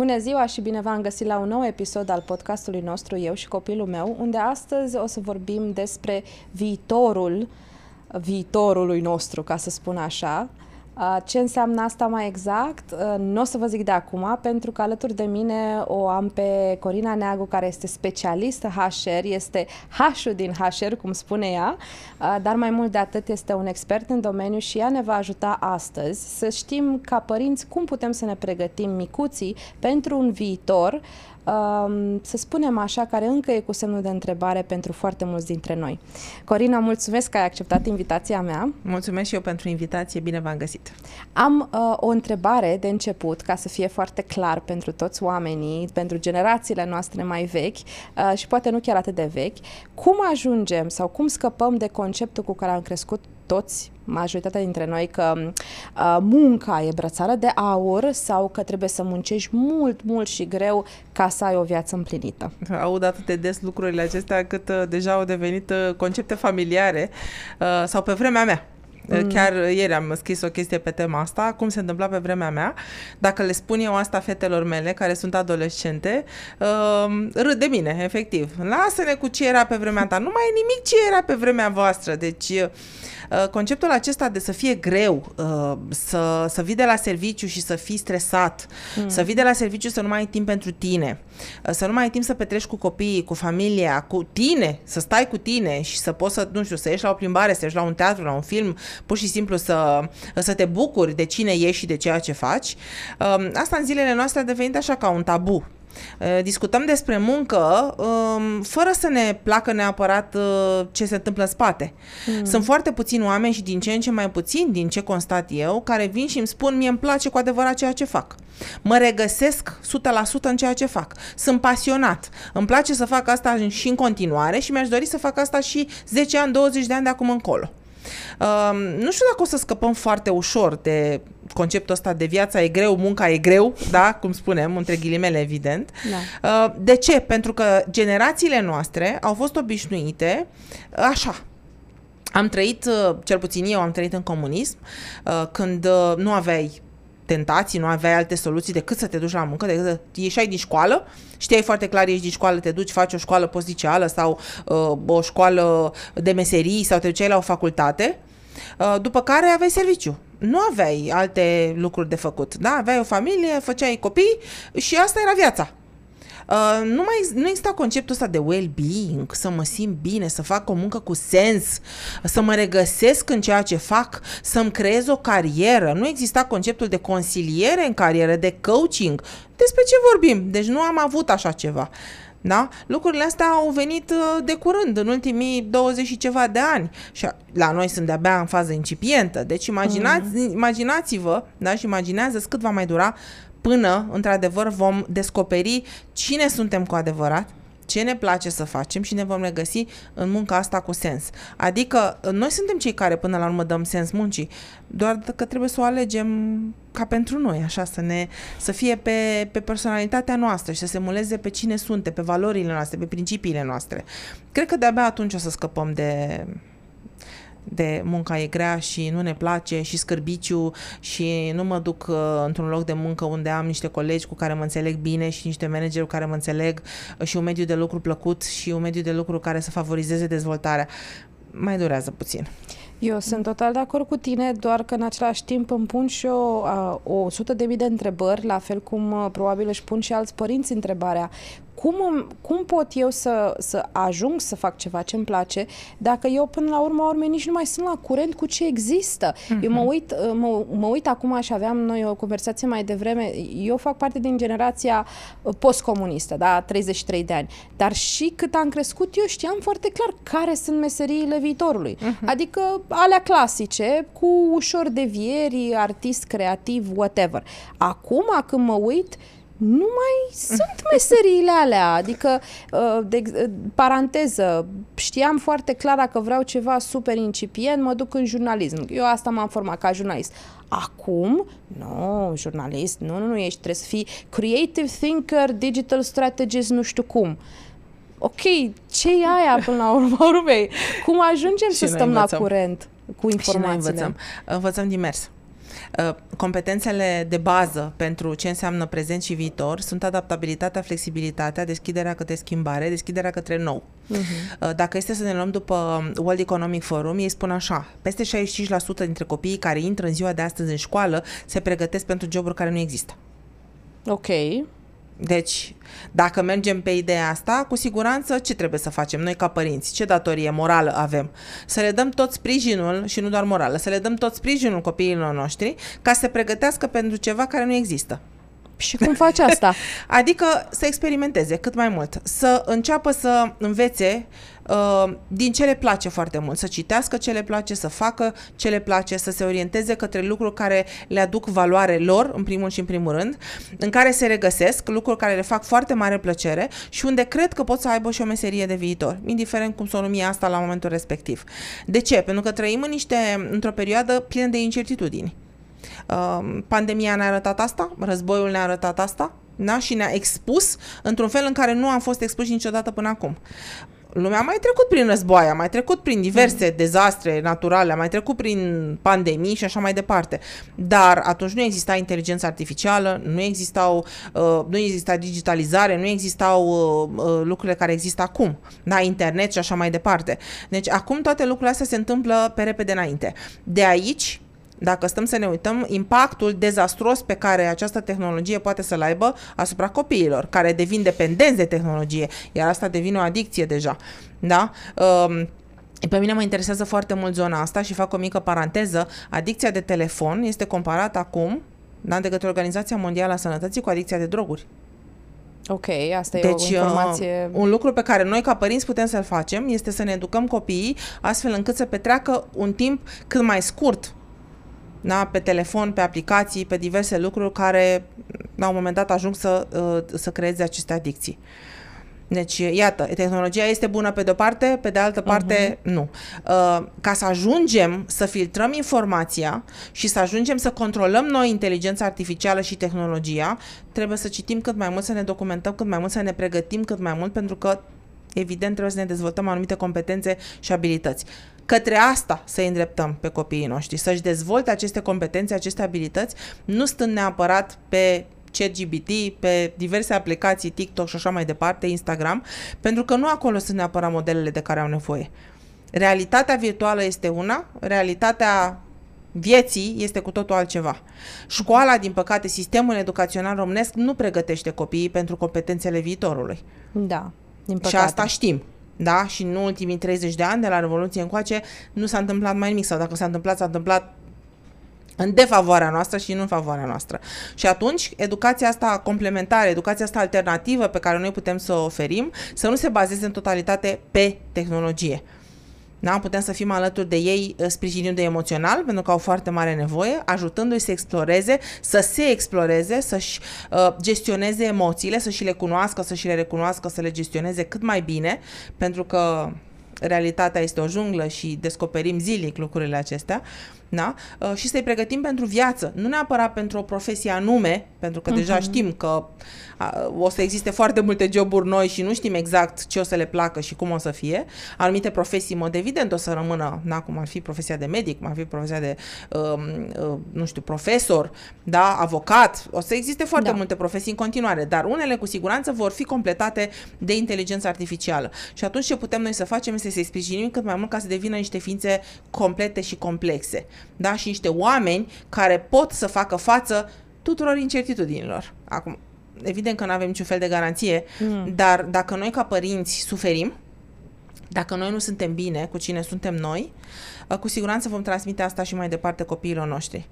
Bună ziua și bine v-am găsit la un nou episod al podcastului nostru Eu și copilul meu, unde astăzi o să vorbim despre viitorul viitorului nostru, ca să spun așa, ce înseamnă asta mai exact? Nu o să vă zic de acum, pentru că alături de mine o am pe Corina Neagu, care este specialistă HR, este H-ul din HR, cum spune ea, dar mai mult de atât este un expert în domeniu și ea ne va ajuta astăzi să știm ca părinți cum putem să ne pregătim micuții pentru un viitor să spunem așa, care încă e cu semnul de întrebare pentru foarte mulți dintre noi. Corina, mulțumesc că ai acceptat invitația mea. Mulțumesc și eu pentru invitație, bine v-am găsit. Am uh, o întrebare de început, ca să fie foarte clar pentru toți oamenii, pentru generațiile noastre mai vechi uh, și poate nu chiar atât de vechi. Cum ajungem sau cum scăpăm de conceptul cu care am crescut toți, majoritatea dintre noi, că uh, munca e brățară de aur sau că trebuie să muncești mult, mult și greu ca să ai o viață împlinită. Aud atât de des lucrurile acestea cât uh, deja au devenit uh, concepte familiare uh, sau pe vremea mea. Mm. Chiar ieri am scris o chestie pe tema asta, cum se întâmpla pe vremea mea. Dacă le spun eu asta fetelor mele, care sunt adolescente, uh, râd de mine, efectiv. Lasă-ne cu ce era pe vremea ta. Nu mai e nimic ce era pe vremea voastră. Deci, uh, conceptul acesta de să fie greu, uh, să, să vii de la serviciu și să fii stresat, mm. să vii de la serviciu să nu mai ai timp pentru tine, uh, să nu mai ai timp să petreci cu copiii, cu familia, cu tine, să stai cu tine și să poți să, nu știu, să ieși la o plimbare, să ieși la un teatru, la un film, pur și simplu să, să te bucuri de cine ești și de ceea ce faci. Um, asta în zilele noastre a devenit așa ca un tabu. Uh, discutăm despre muncă um, fără să ne placă neapărat uh, ce se întâmplă în spate. Mm. Sunt foarte puțini oameni și din ce în ce mai puțin, din ce constat eu, care vin și îmi spun mie îmi place cu adevărat ceea ce fac. Mă regăsesc 100% în ceea ce fac. Sunt pasionat. Îmi place să fac asta și în continuare și mi-aș dori să fac asta și 10 ani, 20 de ani de acum încolo. Uh, nu știu dacă o să scăpăm foarte ușor de conceptul ăsta de viața e greu, munca e greu, da, cum spunem, între ghilimele, evident. Da. Uh, de ce? Pentru că generațiile noastre au fost obișnuite așa, am trăit, uh, cel puțin eu am trăit în comunism, uh, când uh, nu aveai tentații, nu aveai alte soluții decât să te duci la muncă, decât să ieșai din școală, știai foarte clar, ești din școală, te duci, faci o școală posticială sau uh, o școală de meserii sau te duceai la o facultate, uh, după care aveai serviciu. Nu aveai alte lucruri de făcut, da? Aveai o familie, făceai copii și asta era viața. Uh, nu, mai, nu exista conceptul ăsta de well-being, să mă simt bine, să fac o muncă cu sens, să mă regăsesc în ceea ce fac, să-mi creez o carieră. Nu exista conceptul de consiliere în carieră, de coaching. Despre ce vorbim? Deci nu am avut așa ceva. Da? Lucrurile astea au venit uh, de curând, în ultimii 20 și ceva de ani. Și la noi sunt de-abia în fază incipientă. Deci imaginați, mm. imaginați-vă da? și imaginează cât va mai dura până, într-adevăr, vom descoperi cine suntem cu adevărat, ce ne place să facem și ne vom regăsi în munca asta cu sens. Adică noi suntem cei care până la urmă dăm sens muncii, doar că trebuie să o alegem ca pentru noi, așa, să, ne, să fie pe, pe personalitatea noastră și să se muleze pe cine suntem, pe valorile noastre, pe principiile noastre. Cred că de-abia atunci o să scăpăm de, de munca e grea și nu ne place și scârbiciu și nu mă duc uh, într-un loc de muncă unde am niște colegi cu care mă înțeleg bine și niște manageri cu care mă înțeleg uh, și un mediu de lucru plăcut și un mediu de lucru care să favorizeze dezvoltarea. Mai durează puțin. Eu sunt total de acord cu tine, doar că în același timp îmi pun și eu o, o sută de mii de întrebări, la fel cum uh, probabil își pun și alți părinți întrebarea cum, cum pot eu să, să ajung să fac ceva ce îmi place dacă eu până la urmă urme nici nu mai sunt la curent cu ce există? Uh-huh. Eu mă uit, mă, mă uit acum și aveam noi o conversație mai devreme, eu fac parte din generația postcomunistă, da, 33 de ani, dar și cât am crescut eu știam foarte clar care sunt meseriile viitorului. Uh-huh. Adică alea clasice, cu ușor devieri, artist, creativ, whatever. Acum, când mă uit, nu mai sunt meseriile alea. Adică, uh, de, uh, paranteză, știam foarte clar dacă vreau ceva super incipient, mă duc în jurnalism. Eu asta m-am format ca jurnalist. Acum, nu, jurnalist, nu, nu, nu, ești, trebuie să fii creative thinker, digital strategist, nu știu cum. Ok, ce e aia până la urmă urmei? Cum ajungem și să stăm la curent cu informațiile? Și noi învățăm. Învățăm din mers. Uh, competențele de bază pentru ce înseamnă prezent și viitor sunt adaptabilitatea, flexibilitatea, deschiderea către schimbare, deschiderea către nou. Uh-huh. Dacă este să ne luăm după World Economic Forum, ei spun așa, peste 65% dintre copiii care intră în ziua de astăzi în școală se pregătesc pentru joburi care nu există. Ok. Deci, dacă mergem pe ideea asta, cu siguranță ce trebuie să facem noi ca părinți? Ce datorie morală avem? Să le dăm tot sprijinul, și nu doar morală, să le dăm tot sprijinul copiilor noștri ca să se pregătească pentru ceva care nu există. Și cum faci asta? adică să experimenteze cât mai mult, să înceapă să învețe uh, din ce le place foarte mult, să citească ce le place, să facă ce le place, să se orienteze către lucruri care le aduc valoare lor, în primul și în primul rând, în care se regăsesc, lucruri care le fac foarte mare plăcere și unde cred că pot să aibă și o meserie de viitor, indiferent cum să o numi asta la momentul respectiv. De ce? Pentru că trăim în niște, într-o perioadă plină de incertitudini. Uh, pandemia ne-a arătat asta, războiul ne-a arătat asta, da? și ne-a expus într-un fel în care nu am fost expuși niciodată până acum. Lumea a mai trecut prin războaie, a mai trecut prin diverse mm. dezastre naturale, a mai trecut prin pandemii și așa mai departe. Dar atunci nu exista inteligență artificială, nu existau, uh, nu exista digitalizare, nu existau uh, uh, lucrurile care există acum, da, internet și așa mai departe. Deci acum toate lucrurile astea se întâmplă pe repede înainte. De aici dacă stăm să ne uităm, impactul dezastros pe care această tehnologie poate să-l aibă asupra copiilor, care devin dependenți de tehnologie, iar asta devine o adicție deja. Da? Um, pe mine mă interesează foarte mult zona asta și fac o mică paranteză. Adicția de telefon este comparată acum da, de către Organizația Mondială a Sănătății cu adicția de droguri. Ok, asta deci, e o deci, uh, informație... un lucru pe care noi ca părinți putem să-l facem este să ne educăm copiii astfel încât să petreacă un timp cât mai scurt da? pe telefon, pe aplicații, pe diverse lucruri care la un moment dat ajung să, uh, să creeze aceste adicții. Deci, iată, tehnologia este bună pe de-o parte, pe de altă parte, uh-huh. nu. Uh, ca să ajungem să filtrăm informația și să ajungem să controlăm noi inteligența artificială și tehnologia, trebuie să citim cât mai mult, să ne documentăm cât mai mult, să ne pregătim cât mai mult, pentru că, evident, trebuie să ne dezvoltăm anumite competențe și abilități. Către asta să îndreptăm pe copiii noștri, să-și dezvolte aceste competențe, aceste abilități, nu stând neapărat pe ChatGPT, pe diverse aplicații, TikTok și așa mai departe, Instagram, pentru că nu acolo sunt neapărat modelele de care au nevoie. Realitatea virtuală este una, realitatea vieții este cu totul altceva. Școala, din păcate, sistemul educațional românesc nu pregătește copiii pentru competențele viitorului. Da, din păcate. Și asta știm da? Și în ultimii 30 de ani de la Revoluție încoace nu s-a întâmplat mai nimic sau dacă s-a întâmplat, s-a întâmplat în defavoarea noastră și nu în favoarea noastră. Și atunci, educația asta complementară, educația asta alternativă pe care noi putem să o oferim, să nu se bazeze în totalitate pe tehnologie. Da? Putem să fim alături de ei uh, sprijinându-i emoțional, pentru că au foarte mare nevoie, ajutându-i să exploreze, să se exploreze, să-și uh, gestioneze emoțiile, să și le cunoască, să și le recunoască, să le gestioneze cât mai bine, pentru că realitatea este o junglă și descoperim zilnic lucrurile acestea, da? Uh, și să-i pregătim pentru viață, nu neapărat pentru o profesie anume, pentru că uh-huh. deja mhm. știm că o să existe foarte multe joburi noi și nu știm exact ce o să le placă și cum o să fie. Anumite profesii, mod evident, o să rămână, da, cum ar fi profesia de medic, cum ar fi profesia de, uh, uh, nu știu, profesor, da, avocat. O să existe foarte da. multe profesii în continuare, dar unele cu siguranță vor fi completate de inteligență artificială. Și atunci ce putem noi să facem este să-i sprijinim cât mai mult ca să devină niște ființe complete și complexe. Da? Și niște oameni care pot să facă față tuturor incertitudinilor. Acum, evident că nu avem niciun fel de garanție, mm. dar dacă noi ca părinți suferim, dacă noi nu suntem bine cu cine suntem noi, uh, cu siguranță vom transmite asta și mai departe copiilor noștri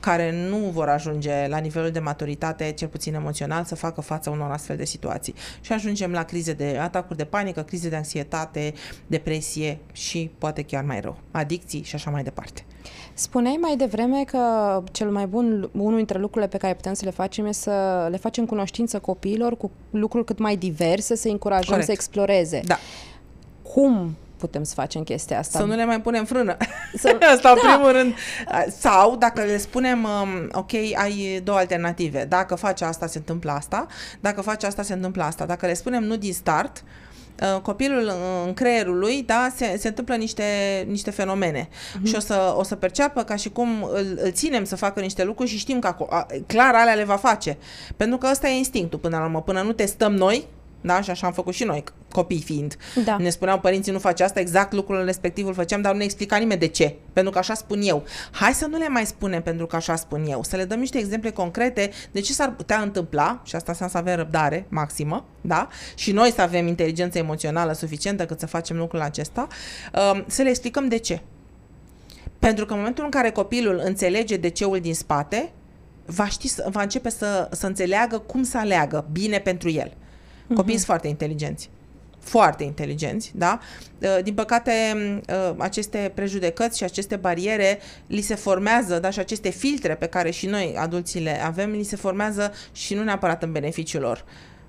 care nu vor ajunge la nivelul de maturitate, cel puțin emoțional, să facă față unor astfel de situații. Și ajungem la crize de atacuri de panică, crize de anxietate, depresie și poate chiar mai rău, adicții și așa mai departe. Spuneai mai devreme că cel mai bun, unul dintre lucrurile pe care putem să le facem e să le facem cunoștință copiilor cu lucruri cât mai diverse, să încurajăm Corect. să exploreze. Da. Cum putem să facem chestia asta? Să nu le mai punem frână. Să... asta da. în primul rând. Sau dacă le spunem, um, ok, ai două alternative. Dacă faci asta, se întâmplă asta. Dacă faci asta, se întâmplă asta. Dacă le spunem nu din start, uh, copilul în creierul lui, da, se, se întâmplă niște, niște fenomene mm-hmm. și o să, o să perceapă ca și cum îl, îl ținem să facă niște lucruri și știm că clar alea le va face. Pentru că ăsta e instinctul până la urmă. Până nu testăm noi, da? Și așa am făcut și noi, copii fiind. Da. Ne spuneau părinții nu face asta, exact lucrul respectiv îl făceam, dar nu ne explica nimeni de ce. Pentru că așa spun eu. Hai să nu le mai spunem pentru că așa spun eu. Să le dăm niște exemple concrete de ce s-ar putea întâmpla, și asta înseamnă să avem răbdare maximă, da? Și noi să avem inteligență emoțională suficientă cât să facem lucrul acesta, um, să le explicăm de ce. Pentru că în momentul în care copilul înțelege de ceul din spate, va, ști, va începe să, să înțeleagă cum să aleagă bine pentru el. Copiii uh-huh. sunt foarte inteligenți. Foarte inteligenți, da? Uh, din păcate, uh, aceste prejudecăți și aceste bariere li se formează, da? Și aceste filtre pe care și noi, adulții, le avem, li se formează și nu neapărat în beneficiul lor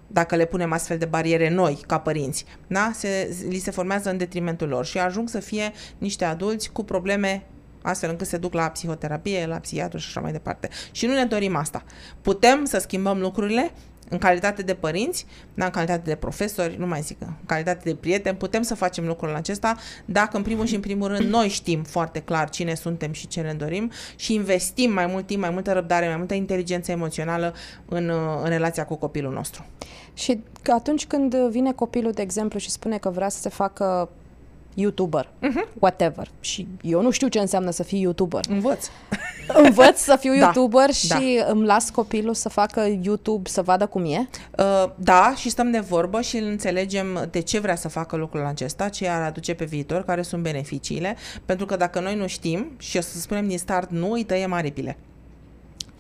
dacă le punem astfel de bariere noi, ca părinți, da? se, li se formează în detrimentul lor și ajung să fie niște adulți cu probleme astfel încât se duc la psihoterapie, la psihiatru și așa mai departe. Și nu ne dorim asta. Putem să schimbăm lucrurile, în calitate de părinți, da, în calitate de profesori, nu mai zic, în calitate de prieteni, putem să facem lucrul acesta dacă în primul și în primul rând noi știm foarte clar cine suntem și ce ne dorim și investim mai mult timp, mai multă răbdare, mai multă inteligență emoțională în, în relația cu copilul nostru. Și atunci când vine copilul, de exemplu, și spune că vrea să se facă YouTuber, uh-huh. whatever. Și eu nu știu ce înseamnă să fii YouTuber. Învăț. Învăț să fiu da. YouTuber și da. îmi las copilul să facă YouTube, să vadă cum e? Uh, da, și stăm de vorbă și îl înțelegem de ce vrea să facă lucrul acesta, ce ar aduce pe viitor, care sunt beneficiile, pentru că dacă noi nu știm și o să spunem din start nu, îi tăiem aripile.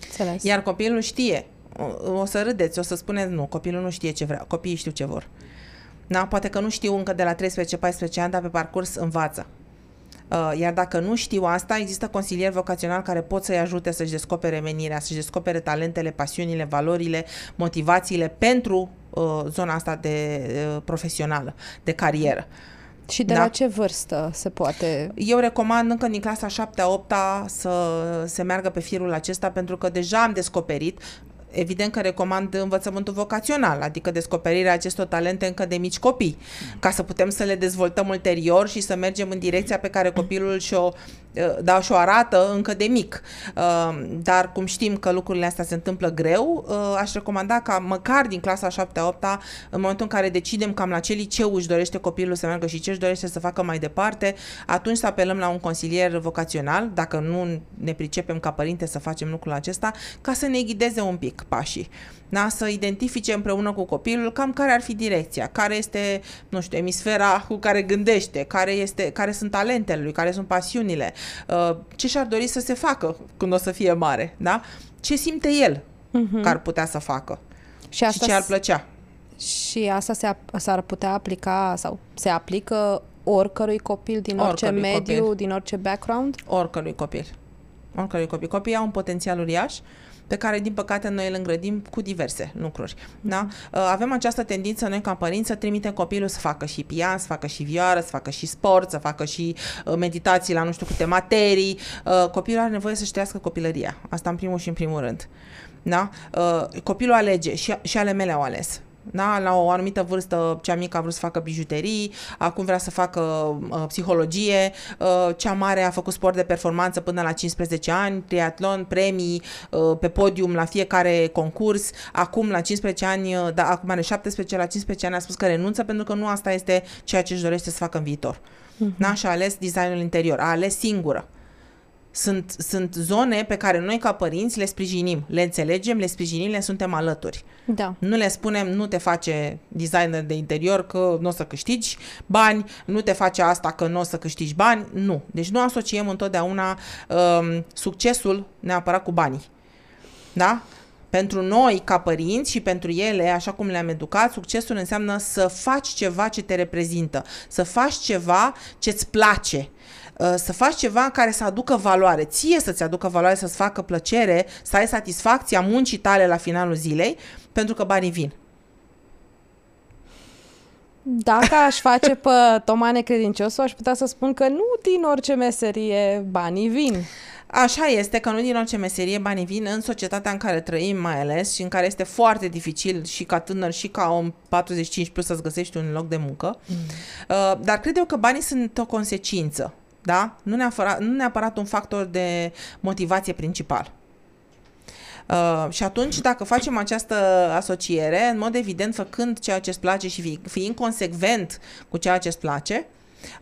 Înțeles. Iar copilul știe. O, o să râdeți, o să spuneți nu, copilul nu știe ce vrea, copiii știu ce vor. Da? Poate că nu știu încă de la 13-14 ani, dar pe parcurs învață. Uh, iar dacă nu știu asta, există consilieri vocaționali care pot să-i ajute să-și descopere menirea, să-și descopere talentele, pasiunile, valorile, motivațiile pentru uh, zona asta de uh, profesională, de carieră. Și de da? la ce vârstă se poate? Eu recomand încă din clasa 7-8 să se meargă pe firul acesta pentru că deja am descoperit evident că recomand învățământul vocațional, adică descoperirea acestor talente încă de mici copii, ca să putem să le dezvoltăm ulterior și să mergem în direcția pe care copilul și-o Uh, da, și o arată încă de mic. Uh, dar cum știm că lucrurile astea se întâmplă greu, uh, aș recomanda ca măcar din clasa 7-8 în momentul în care decidem cam la ce liceu își dorește copilul să meargă și ce își dorește să facă mai departe, atunci să apelăm la un consilier vocațional, dacă nu ne pricepem ca părinte să facem lucrul acesta, ca să ne ghideze un pic pașii da? să identifice împreună cu copilul cam care ar fi direcția, care este, nu știu, emisfera cu care gândește, care, este, care sunt talentele lui, care sunt pasiunile, uh, ce și-ar dori să se facă când o să fie mare, da? ce simte el uh-huh. că ar putea să facă și, asta și ce ar plăcea. Și asta se, s-ar putea aplica sau se aplică oricărui copil din orice mediu, copil. din orice background? Oricărui copil. Oricărui copil. Copiii au un potențial uriaș pe care, din păcate, noi îl îngrădim cu diverse lucruri. Da? Uh, avem această tendință noi, ca părinți, să trimitem copilul să facă și pian, să facă și vioară, să facă și sport, să facă și uh, meditații la nu știu câte materii. Uh, copilul are nevoie să-și trăiască copilăria. Asta în primul și în primul rând. Da? Copilul alege și, și ale mele au ales. Da? La o anumită vârstă, cea mică a vrut să facă bijuterii, acum vrea să facă uh, psihologie, uh, cea mare a făcut sport de performanță până la 15 ani, triatlon, premii uh, pe podium la fiecare concurs, acum la 15 ani, uh, da, acum are 17, la 15 ani a spus că renunță pentru că nu asta este ceea ce își dorește să facă în viitor. Uh-huh. Da? Și a ales designul interior, a ales singură. Sunt, sunt zone pe care noi ca părinți le sprijinim, le înțelegem, le sprijinim, le suntem alături. Da. Nu le spunem, nu te face designer de interior că nu o să câștigi bani, nu te face asta că nu o să câștigi bani, nu. Deci nu asociem întotdeauna um, succesul neapărat cu banii. Da? Pentru noi, ca părinți și pentru ele, așa cum le-am educat, succesul înseamnă să faci ceva ce te reprezintă, să faci ceva ce-ți place, Uh, să faci ceva care să aducă valoare, ție să-ți aducă valoare, să-ți facă plăcere, să ai satisfacția muncii tale la finalul zilei, pentru că banii vin. Dacă aș face pe Toma necredinciosul, aș putea să spun că nu din orice meserie banii vin. Așa este că nu din orice meserie banii vin în societatea în care trăim mai ales și în care este foarte dificil și ca tânăr și ca om 45 plus să-ți găsești un loc de muncă. Mm. Uh, dar cred eu că banii sunt o consecință, da? Nu neapărat, nu neapărat un factor de motivație principal. Uh, și atunci, dacă facem această asociere, în mod evident, făcând ceea ce îți place și fiind consecvent cu ceea ce îți place,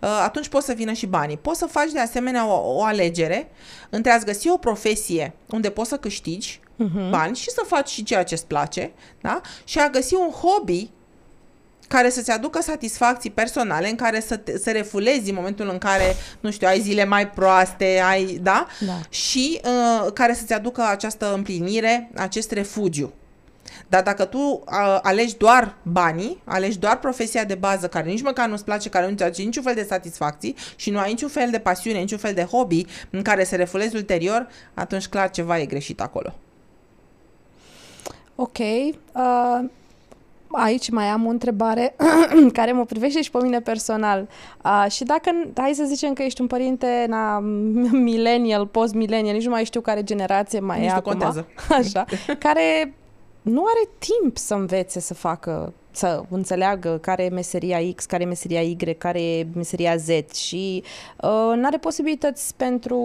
uh, atunci poți să vină și banii. Poți să faci de asemenea o, o alegere între a-ți găsi o profesie unde poți să câștigi uh-huh. bani și să faci și ceea ce îți place, da? și a găsi un hobby care să-ți aducă satisfacții personale, în care să, te, să refulezi în momentul în care, nu știu, ai zile mai proaste, ai, da? da. Și uh, care să-ți aducă această împlinire, acest refugiu. Dar dacă tu uh, alegi doar banii, alegi doar profesia de bază care nici măcar nu-ți place, care nu-ți aduce niciun fel de satisfacții și nu ai niciun fel de pasiune, niciun fel de hobby în care să refulezi ulterior, atunci clar ceva e greșit acolo. Ok. Uh, aici mai am o întrebare care mă privește și pe mine personal. Uh, și dacă, hai să zicem că ești un părinte na, millennial, post-millennial, nici nu mai știu care generație mai nici e acum. Contează. Așa. care nu are timp să învețe să facă să înțeleagă care e meseria X, care e meseria Y, care e meseria Z și uh, nu are posibilități pentru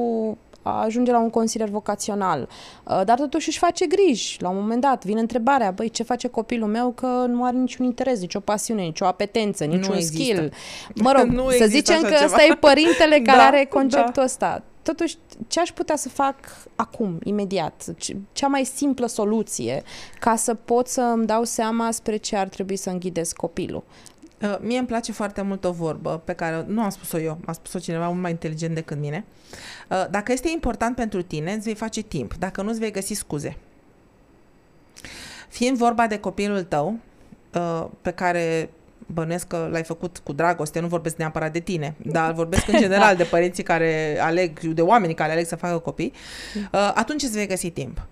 a ajunge la un consilier vocațional. Uh, dar totuși își face griji. La un moment dat vine întrebarea, băi, ce face copilul meu că nu are niciun interes, nicio pasiune, nicio apetență, niciun nu skill. Există. Mă rog, nu să zicem că ceva. ăsta e părintele care da, are conceptul da. ăsta. Totuși, ce aș putea să fac acum, imediat? Cea mai simplă soluție ca să pot să îmi dau seama spre ce ar trebui să înghidez copilul. Uh, mie îmi place foarte mult o vorbă pe care nu am spus-o eu, a spus-o cineva mult mai inteligent decât mine. Uh, dacă este important pentru tine, îți vei face timp. Dacă nu, îți vei găsi scuze. Fiind vorba de copilul tău, uh, pe care bănuiesc că l-ai făcut cu dragoste, nu vorbesc neapărat de tine, dar vorbesc în general de părinții care aleg, de oamenii care aleg să facă copii, atunci îți vei găsi timp.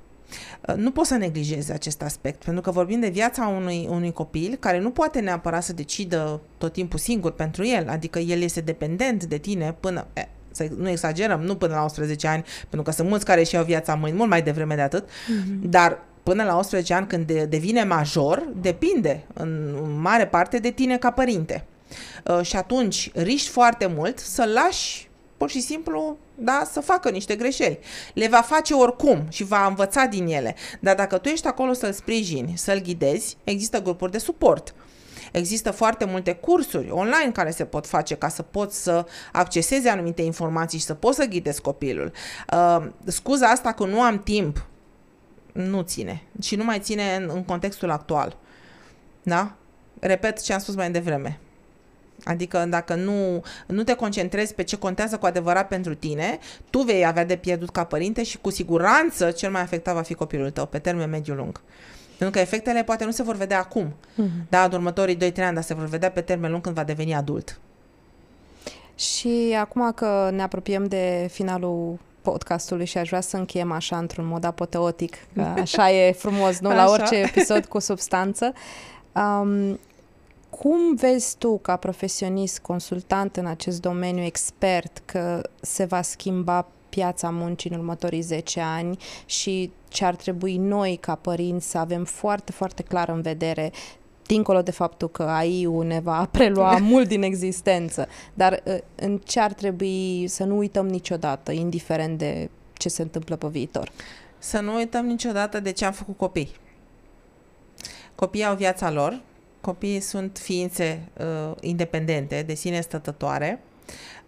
Uh, nu poți să neglijezi acest aspect, pentru că vorbim de viața unui, unui copil care nu poate neapărat să decidă tot timpul singur pentru el, adică el este dependent de tine până, eh, să nu exagerăm, nu până la 11 ani, pentru că sunt mulți care și au viața mâini mult mai devreme de atât, mm-hmm. dar până la 11 ani când de, devine major, depinde în mare parte de tine ca părinte. Uh, și atunci riști foarte mult să lași pur și simplu da, să facă niște greșeli. Le va face oricum și va învăța din ele. Dar dacă tu ești acolo să-l sprijini, să-l ghidezi, există grupuri de suport. Există foarte multe cursuri online care se pot face ca să poți să accesezi anumite informații și să poți să ghidezi copilul. Uh, scuza asta că nu am timp nu ține și nu mai ține în, în contextul actual. Da? Repet ce am spus mai devreme. Adică dacă nu, nu te concentrezi pe ce contează cu adevărat pentru tine, tu vei avea de pierdut ca părinte și cu siguranță cel mai afectat va fi copilul tău pe termen mediu-lung. Pentru că efectele poate nu se vor vedea acum, uh-huh. da, în următorii 2-3 ani, dar se vor vedea pe termen lung când va deveni adult. Și acum că ne apropiem de finalul podcastului și aș vrea să încheiem așa într-un mod apoteotic, că așa e frumos, nu? La așa. orice episod cu substanță. Um, cum vezi tu, ca profesionist, consultant în acest domeniu, expert, că se va schimba piața muncii în următorii 10 ani și ce ar trebui noi, ca părinți, să avem foarte, foarte clar în vedere dincolo de faptul că AI-ul ne va prelua mult din existență, dar ă, în ce ar trebui să nu uităm niciodată, indiferent de ce se întâmplă pe viitor? Să nu uităm niciodată de ce am făcut copii. Copiii au viața lor, copiii sunt ființe uh, independente, de sine stătătoare.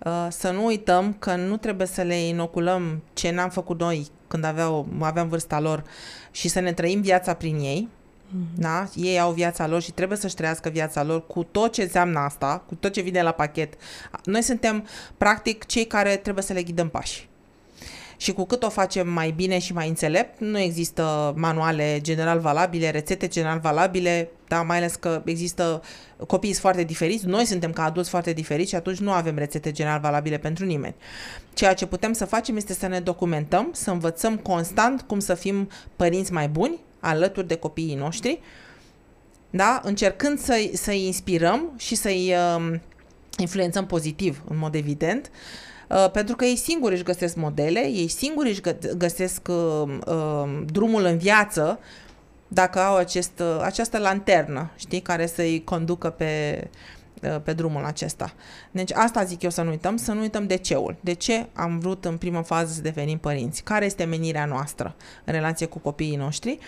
Uh, să nu uităm că nu trebuie să le inoculăm ce n-am făcut noi când aveau, aveam vârsta lor și să ne trăim viața prin ei. Mm-hmm. Da? Ei au viața lor și trebuie să-și trăiască viața lor cu tot ce înseamnă asta, cu tot ce vine la pachet. Noi suntem, practic, cei care trebuie să le ghidăm pași și cu cât o facem mai bine și mai înțelept, nu există manuale general valabile, rețete general valabile, da, mai ales că există copii foarte diferiți, noi suntem ca adulți foarte diferiți și atunci nu avem rețete general valabile pentru nimeni. Ceea ce putem să facem este să ne documentăm, să învățăm constant cum să fim părinți mai buni alături de copiii noștri, da? încercând să-i, să inspirăm și să-i uh, influențăm pozitiv, în mod evident, uh, uh, pentru că ei singuri își găsesc modele, ei singuri își găsesc uh, uh, drumul în viață dacă au acest, uh, această lanternă, știi, care să-i conducă pe, uh, pe drumul acesta. Deci asta zic eu să nu uităm, să nu uităm de ceul. De ce am vrut în prima fază să devenim părinți? Care este menirea noastră în relație cu copiii noștri?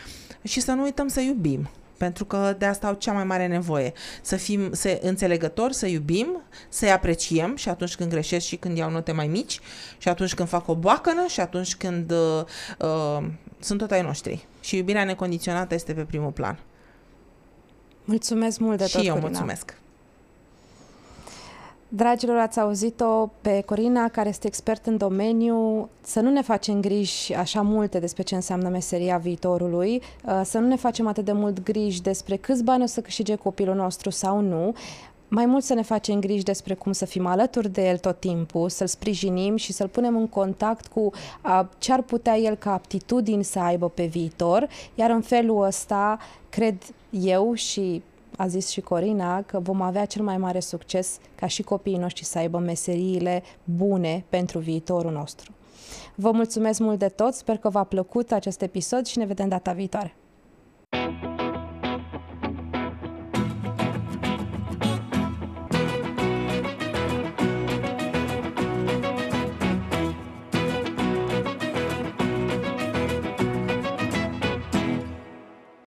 Și să nu uităm să iubim pentru că de asta au cea mai mare nevoie. Să fim să înțelegători, să iubim, să-i apreciem și atunci când greșesc și când iau note mai mici și atunci când fac o boacănă și atunci când uh, uh, sunt tot ai noștri. Și iubirea necondiționată este pe primul plan. Mulțumesc mult de și tot, Și eu Corina. mulțumesc. Dragilor, ați auzit-o pe Corina, care este expert în domeniu, să nu ne facem griji așa multe despre ce înseamnă meseria viitorului, uh, să nu ne facem atât de mult griji despre câți bani o să câștige copilul nostru sau nu, mai mult să ne facem griji despre cum să fim alături de el tot timpul, să-l sprijinim și să-l punem în contact cu uh, ce ar putea el ca aptitudini să aibă pe viitor, iar în felul ăsta, cred eu și a zis și Corina, că vom avea cel mai mare succes ca și copiii noștri să aibă meseriile bune pentru viitorul nostru. Vă mulțumesc mult de tot, sper că v-a plăcut acest episod și ne vedem data viitoare.